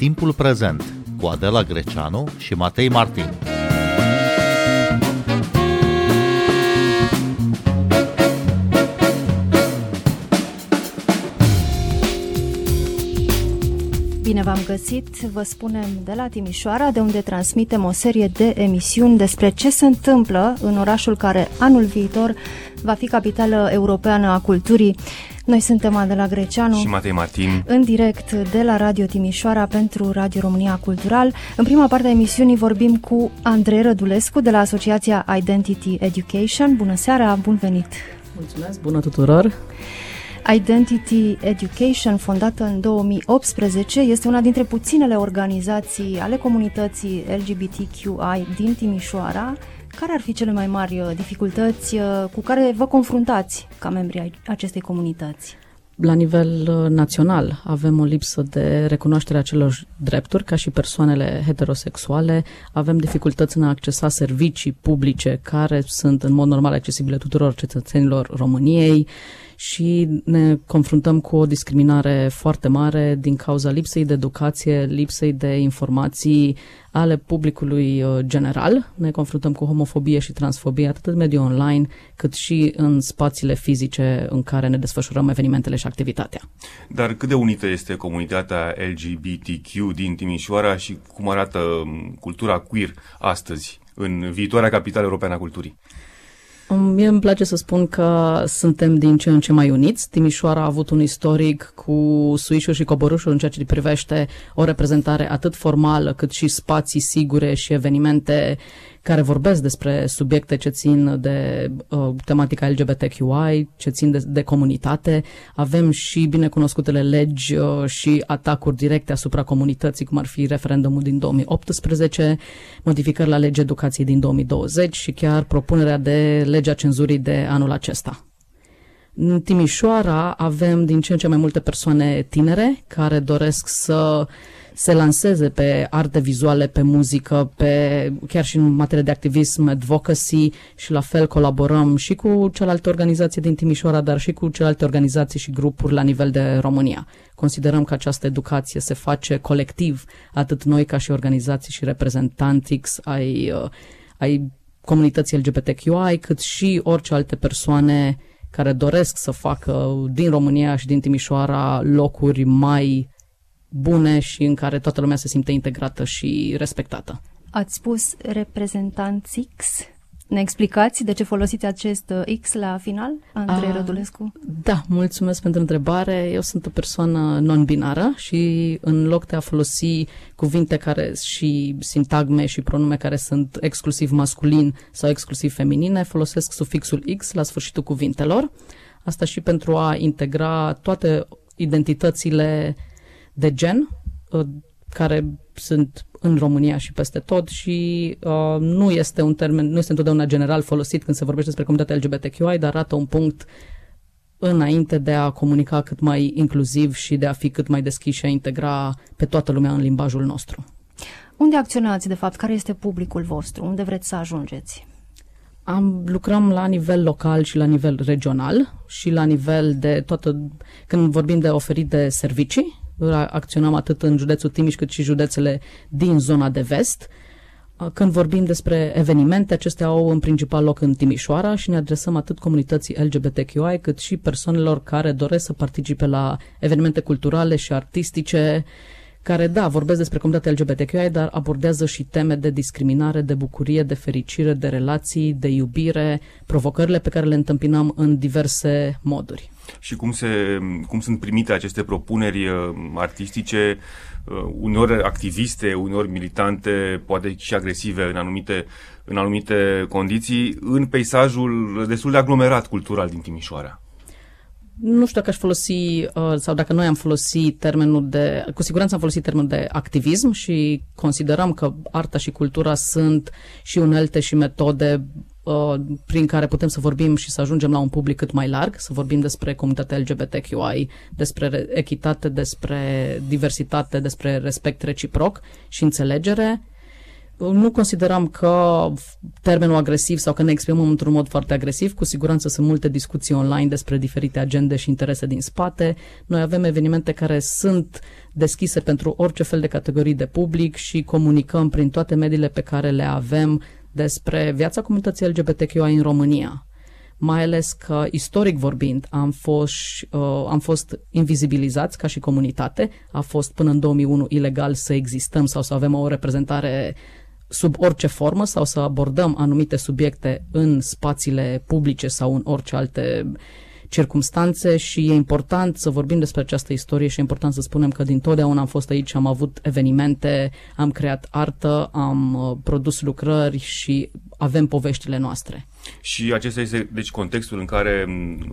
Timpul prezent cu Adela Greceanu și Matei Martin. Bine v-am găsit, vă spunem de la Timișoara, de unde transmitem o serie de emisiuni despre ce se întâmplă în orașul care anul viitor va fi capitală europeană a culturii. Noi suntem Adela Greceanu și Matei Martin în direct de la Radio Timișoara pentru Radio România Cultural. În prima parte a emisiunii vorbim cu Andrei Rădulescu de la Asociația Identity Education. Bună seara, bun venit! Mulțumesc, bună tuturor! Identity Education, fondată în 2018, este una dintre puținele organizații ale comunității LGBTQI din Timișoara. Care ar fi cele mai mari uh, dificultăți uh, cu care vă confruntați ca membri ai acestei comunități? La nivel uh, național avem o lipsă de recunoaștere a celor drepturi ca și persoanele heterosexuale, avem dificultăți în a accesa servicii publice care sunt în mod normal accesibile tuturor cetățenilor României și ne confruntăm cu o discriminare foarte mare din cauza lipsei de educație, lipsei de informații ale publicului uh, general. Ne confruntăm cu homofobie și transfobie atât în mediul online cât și în spațiile fizice în care ne desfășurăm evenimentele și activitatea. Dar cât de unită este comunitatea LGBTQ din Timișoara și cum arată um, cultura queer astăzi în viitoarea capitală europeană a culturii? Mie îmi place să spun că suntem din ce în ce mai uniți. Timișoara a avut un istoric cu suișuri și coborușuri în ceea ce privește o reprezentare atât formală cât și spații sigure și evenimente care vorbesc despre subiecte ce țin de uh, tematica LGBTQI, ce țin de, de comunitate. Avem și binecunoscutele legi uh, și atacuri directe asupra comunității, cum ar fi referendumul din 2018, modificări la legea educației din 2020 și chiar propunerea de legea cenzurii de anul acesta. În Timișoara avem din ce în ce mai multe persoane tinere care doresc să se lanseze pe arte vizuale, pe muzică, pe chiar și în materie de activism, advocacy și la fel colaborăm și cu celelalte organizații din Timișoara, dar și cu celelalte organizații și grupuri la nivel de România. Considerăm că această educație se face colectiv, atât noi ca și organizații și reprezentanți ai, uh, ai comunității LGBTQI, cât și orice alte persoane care doresc să facă din România și din Timișoara locuri mai bune și în care toată lumea se simte integrată și respectată. Ați spus reprezentanți X? Ne explicați de ce folosiți acest uh, X la final, Andrei Rădulescu? Da, mulțumesc pentru întrebare. Eu sunt o persoană non-binară și în loc de a folosi cuvinte care și sintagme și pronume care sunt exclusiv masculin sau exclusiv feminine, folosesc sufixul X la sfârșitul cuvintelor. Asta și pentru a integra toate identitățile de gen uh, care sunt în România și peste tot și uh, nu este un termen, nu este întotdeauna general folosit când se vorbește despre comunitatea LGBTQI, dar arată un punct înainte de a comunica cât mai inclusiv și de a fi cât mai deschis și a integra pe toată lumea în limbajul nostru. Unde acționați, de fapt? Care este publicul vostru? Unde vreți să ajungeți? Am, lucrăm la nivel local și la nivel regional și la nivel de toată, când vorbim de oferit de servicii, acționăm atât în județul Timiș cât și județele din zona de vest. Când vorbim despre evenimente, acestea au în principal loc în Timișoara și ne adresăm atât comunității LGBTQI cât și persoanelor care doresc să participe la evenimente culturale și artistice care, da, vorbesc despre comunitatea LGBTQI, dar abordează și teme de discriminare, de bucurie, de fericire, de relații, de iubire, provocările pe care le întâmpinăm în diverse moduri. Și cum, se, cum sunt primite aceste propuneri uh, artistice, uh, uneori activiste, uneori militante, poate și agresive în anumite, în anumite condiții, în peisajul destul de aglomerat cultural din Timișoara? nu știu dacă aș folosi, uh, sau dacă noi am folosit termenul de, cu siguranță am folosit termenul de activism și considerăm că arta și cultura sunt și unelte și metode uh, prin care putem să vorbim și să ajungem la un public cât mai larg, să vorbim despre comunitatea LGBTQI, despre echitate, despre diversitate, despre respect reciproc și înțelegere nu consideram că termenul agresiv sau că ne exprimăm într-un mod foarte agresiv. Cu siguranță sunt multe discuții online despre diferite agende și interese din spate. Noi avem evenimente care sunt deschise pentru orice fel de categorii de public și comunicăm prin toate mediile pe care le avem despre viața comunității LGBTQI în România mai ales că, istoric vorbind, am fost, uh, am fost invizibilizați ca și comunitate. A fost până în 2001 ilegal să existăm sau să avem o reprezentare sub orice formă sau să abordăm anumite subiecte în spațiile publice sau în orice alte circumstanțe și e important să vorbim despre această istorie și e important să spunem că din totdeauna am fost aici, am avut evenimente, am creat artă, am uh, produs lucrări și avem poveștile noastre. Și acesta este deci contextul în care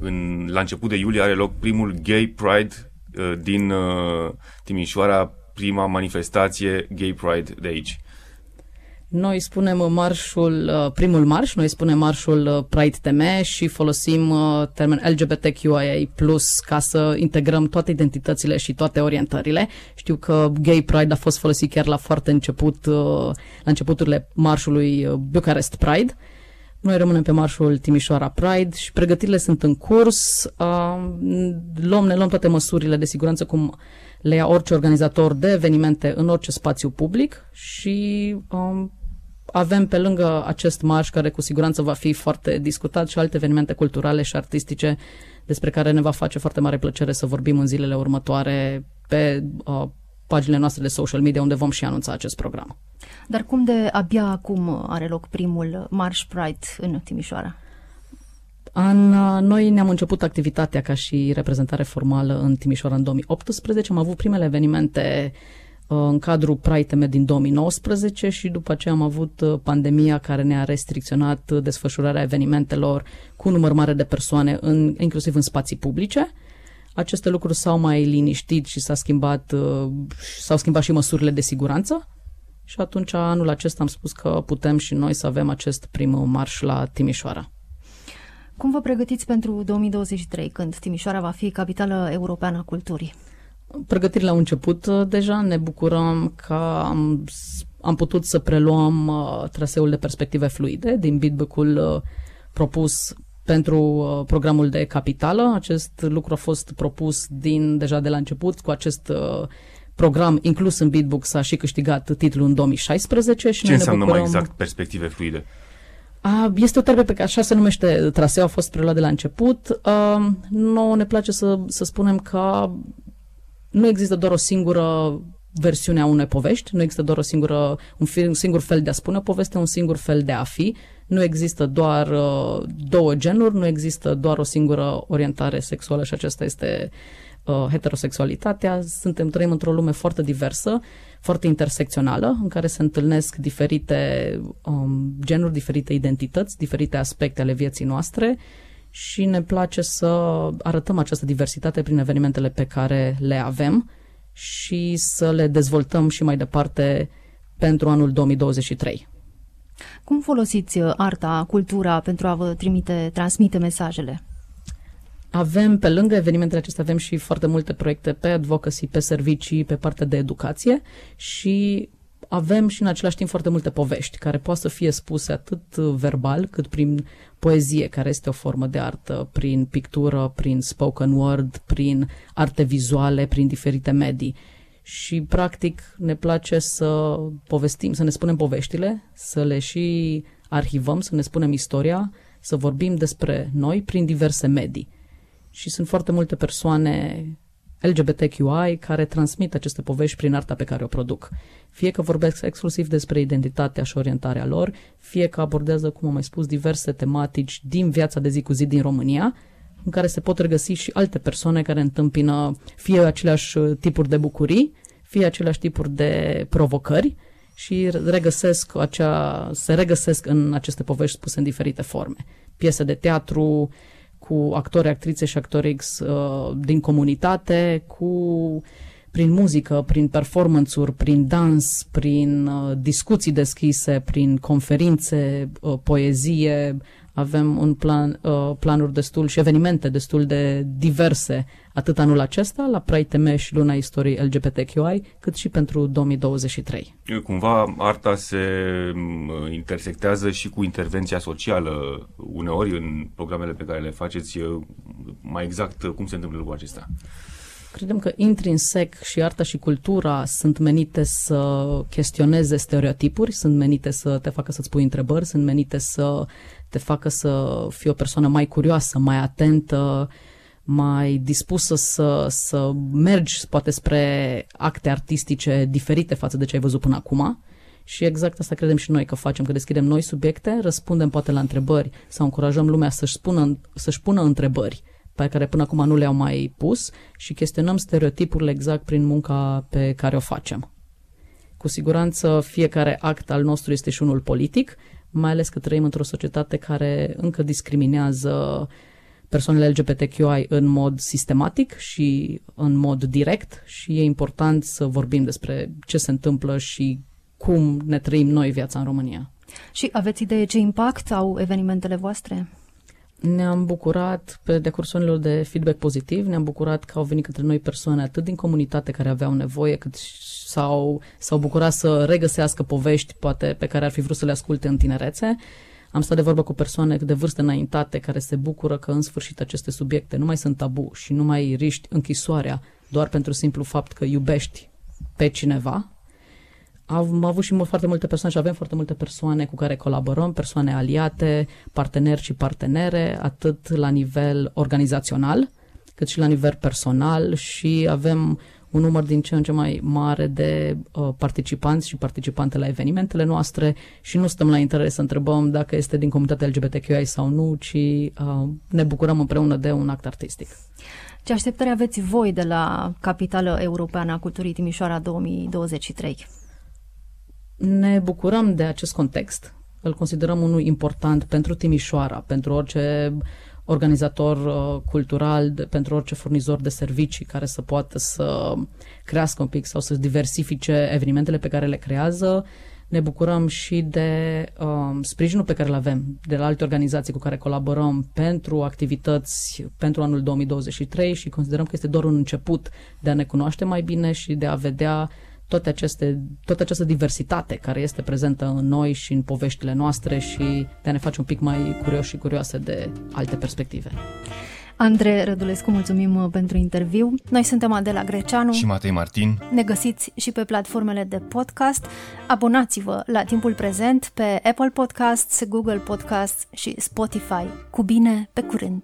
în, la început de iulie are loc primul Gay Pride uh, din uh, Timișoara, prima manifestație Gay Pride de aici. Noi spunem marșul, uh, primul marș, noi spunem marșul uh, Pride TM și folosim uh, termen LGBTQIA+, ca să integrăm toate identitățile și toate orientările. Știu că Gay Pride a fost folosit chiar la foarte început, la începuturile marșului Bucharest Pride. Noi rămânem pe marșul Timișoara Pride și pregătirile sunt în curs. Luăm, ne luăm toate măsurile de siguranță cum le ia orice organizator de evenimente în orice spațiu public și um, avem pe lângă acest marș, care cu siguranță va fi foarte discutat, și alte evenimente culturale și artistice despre care ne va face foarte mare plăcere să vorbim în zilele următoare pe uh, paginile noastre de social media, unde vom și anunța acest program. Dar cum de abia acum are loc primul March Pride în Timișoara? An, noi ne-am început activitatea ca și reprezentare formală în Timișoara în 2018. Am avut primele evenimente uh, în cadrul Pride din 2019 și după aceea am avut uh, pandemia care ne-a restricționat desfășurarea evenimentelor cu un număr mare de persoane, în, inclusiv în spații publice. Aceste lucruri s-au mai liniștit și s-a schimbat, uh, s-au schimbat și măsurile de siguranță. Și atunci anul acesta am spus că putem și noi să avem acest prim marș la Timișoara. Cum vă pregătiți pentru 2023, când Timișoara va fi capitală europeană a culturii? Pregătirile au început uh, deja, ne bucurăm că am, am putut să preluăm uh, traseul de perspective fluide din bitbook-ul uh, propus pentru uh, programul de capitală. Acest lucru a fost propus din deja de la început cu acest uh, program inclus în Bitbook s-a și câștigat titlul în 2016 și Ce înseamnă mai exact perspective fluide? Este o terapie pe care așa se numește traseu, a fost preluat de la început. Nu ne place să, să spunem că nu există doar o singură versiune a unei povești, nu există doar o singură, un, un singur fel de a spune o poveste, un singur fel de a fi, nu există doar uh, două genuri, nu există doar o singură orientare sexuală și acesta este uh, heterosexualitatea. Suntem, trăim într-o lume foarte diversă foarte intersecțională, în care se întâlnesc diferite um, genuri, diferite identități, diferite aspecte ale vieții noastre și ne place să arătăm această diversitate prin evenimentele pe care le avem și să le dezvoltăm și mai departe pentru anul 2023. Cum folosiți arta, cultura pentru a vă trimite, transmite mesajele? Avem, pe lângă evenimentele acestea, avem și foarte multe proiecte pe advocacy, pe servicii, pe partea de educație și avem și în același timp foarte multe povești care poate să fie spuse atât verbal cât prin poezie, care este o formă de artă, prin pictură, prin spoken word, prin arte vizuale, prin diferite medii. Și practic ne place să povestim, să ne spunem poveștile, să le și arhivăm, să ne spunem istoria, să vorbim despre noi prin diverse medii și sunt foarte multe persoane LGBTQI care transmit aceste povești prin arta pe care o produc. Fie că vorbesc exclusiv despre identitatea și orientarea lor, fie că abordează, cum am mai spus, diverse tematici din viața de zi cu zi din România, în care se pot regăsi și alte persoane care întâmpină fie aceleași tipuri de bucurii, fie aceleași tipuri de provocări și regăsesc acea, se regăsesc în aceste povești spuse în diferite forme. Piese de teatru, cu actori, actrițe și actori X uh, din comunitate, cu prin muzică, prin performance-uri, prin dans, prin uh, discuții deschise, prin conferințe, uh, poezie, avem un plan, uh, planuri destul și evenimente destul de diverse, atât anul acesta, la Pride TM și Luna Istoriei LGBTQI, cât și pentru 2023. Cumva arta se intersectează și cu intervenția socială uneori în programele pe care le faceți. Mai exact, cum se întâmplă lucrul acesta? Credem că intrinsec și arta și cultura sunt menite să chestioneze stereotipuri, sunt menite să te facă să-ți pui întrebări, sunt menite să te facă să fii o persoană mai curioasă, mai atentă, mai dispusă să, să mergi poate spre acte artistice diferite față de ce ai văzut până acum. Și exact asta credem și noi că facem, că deschidem noi subiecte, răspundem poate la întrebări sau încurajăm lumea să-și, spună, să-și pună întrebări pe care până acum nu le-au mai pus și chestionăm stereotipurile exact prin munca pe care o facem. Cu siguranță fiecare act al nostru este și unul politic, mai ales că trăim într-o societate care încă discriminează persoanele LGBTQI în mod sistematic și în mod direct și e important să vorbim despre ce se întâmplă și cum ne trăim noi viața în România. Și aveți idee ce impact au evenimentele voastre? Ne-am bucurat pe decursul de feedback pozitiv, ne-am bucurat că au venit către noi persoane atât din comunitate care aveau nevoie, cât sau s-au bucurat să regăsească povești poate pe care ar fi vrut să le asculte în tinerețe. Am stat de vorbă cu persoane de vârstă înaintate care se bucură că în sfârșit aceste subiecte nu mai sunt tabu și nu mai riști închisoarea doar pentru simplu fapt că iubești pe cineva, am avut și foarte multe persoane și avem foarte multe persoane cu care colaborăm, persoane aliate, parteneri și partenere, atât la nivel organizațional, cât și la nivel personal și avem un număr din ce în ce mai mare de uh, participanți și participante la evenimentele noastre și nu stăm la interes să întrebăm dacă este din comunitatea LGBTQI sau nu, ci uh, ne bucurăm împreună de un act artistic. Ce așteptări aveți voi de la Capitală Europeană a Culturii Timișoara 2023? Ne bucurăm de acest context. Îl considerăm unul important pentru Timișoara, pentru orice organizator uh, cultural, de, pentru orice furnizor de servicii care să poată să crească un pic sau să diversifice evenimentele pe care le creează. Ne bucurăm și de um, sprijinul pe care îl avem de la alte organizații cu care colaborăm pentru activități pentru anul 2023 și considerăm că este doar un început de a ne cunoaște mai bine și de a vedea toate aceste, toată această diversitate care este prezentă în noi și în poveștile noastre și de a ne face un pic mai curioși și curioase de alte perspective. Andrei Rădulescu, mulțumim uh, pentru interviu. Noi suntem Adela Greceanu și Matei Martin. Ne găsiți și pe platformele de podcast. Abonați-vă la timpul prezent pe Apple Podcasts, Google Podcasts și Spotify. Cu bine, pe curând!